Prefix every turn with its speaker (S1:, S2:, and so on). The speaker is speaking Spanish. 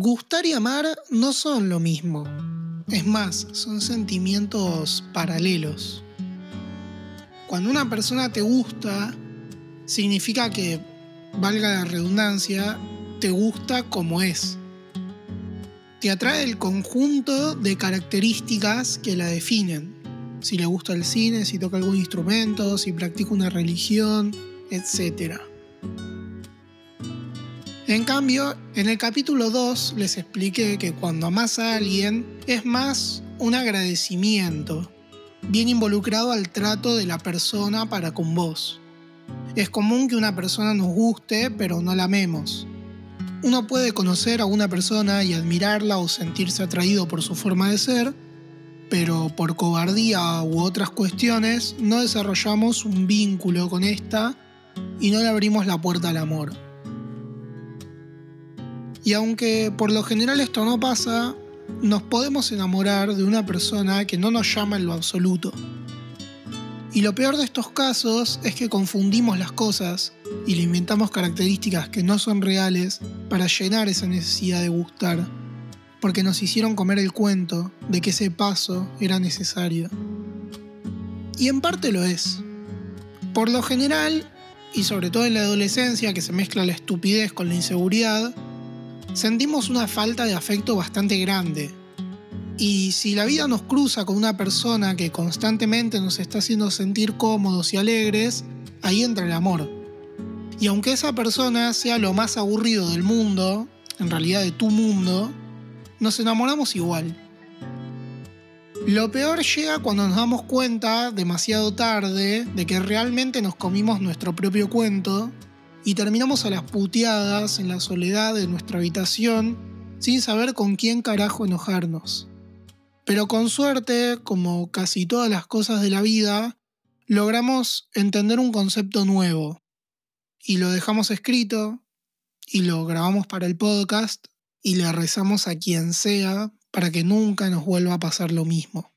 S1: Gustar y amar no son lo mismo. Es más, son sentimientos paralelos. Cuando una persona te gusta, significa que, valga la redundancia, te gusta como es. Te atrae el conjunto de características que la definen. Si le gusta el cine, si toca algún instrumento, si practica una religión, etc. En cambio, en el capítulo 2 les expliqué que cuando amas a alguien es más un agradecimiento, bien involucrado al trato de la persona para con vos. Es común que una persona nos guste, pero no la amemos. Uno puede conocer a una persona y admirarla o sentirse atraído por su forma de ser, pero por cobardía u otras cuestiones no desarrollamos un vínculo con esta y no le abrimos la puerta al amor. Y aunque por lo general esto no pasa, nos podemos enamorar de una persona que no nos llama en lo absoluto. Y lo peor de estos casos es que confundimos las cosas y le inventamos características que no son reales para llenar esa necesidad de gustar, porque nos hicieron comer el cuento de que ese paso era necesario. Y en parte lo es. Por lo general, y sobre todo en la adolescencia que se mezcla la estupidez con la inseguridad, sentimos una falta de afecto bastante grande. Y si la vida nos cruza con una persona que constantemente nos está haciendo sentir cómodos y alegres, ahí entra el amor. Y aunque esa persona sea lo más aburrido del mundo, en realidad de tu mundo, nos enamoramos igual. Lo peor llega cuando nos damos cuenta, demasiado tarde, de que realmente nos comimos nuestro propio cuento y terminamos a las puteadas en la soledad de nuestra habitación sin saber con quién carajo enojarnos. Pero con suerte, como casi todas las cosas de la vida, logramos entender un concepto nuevo y lo dejamos escrito y lo grabamos para el podcast y le rezamos a quien sea para que nunca nos vuelva a pasar lo mismo.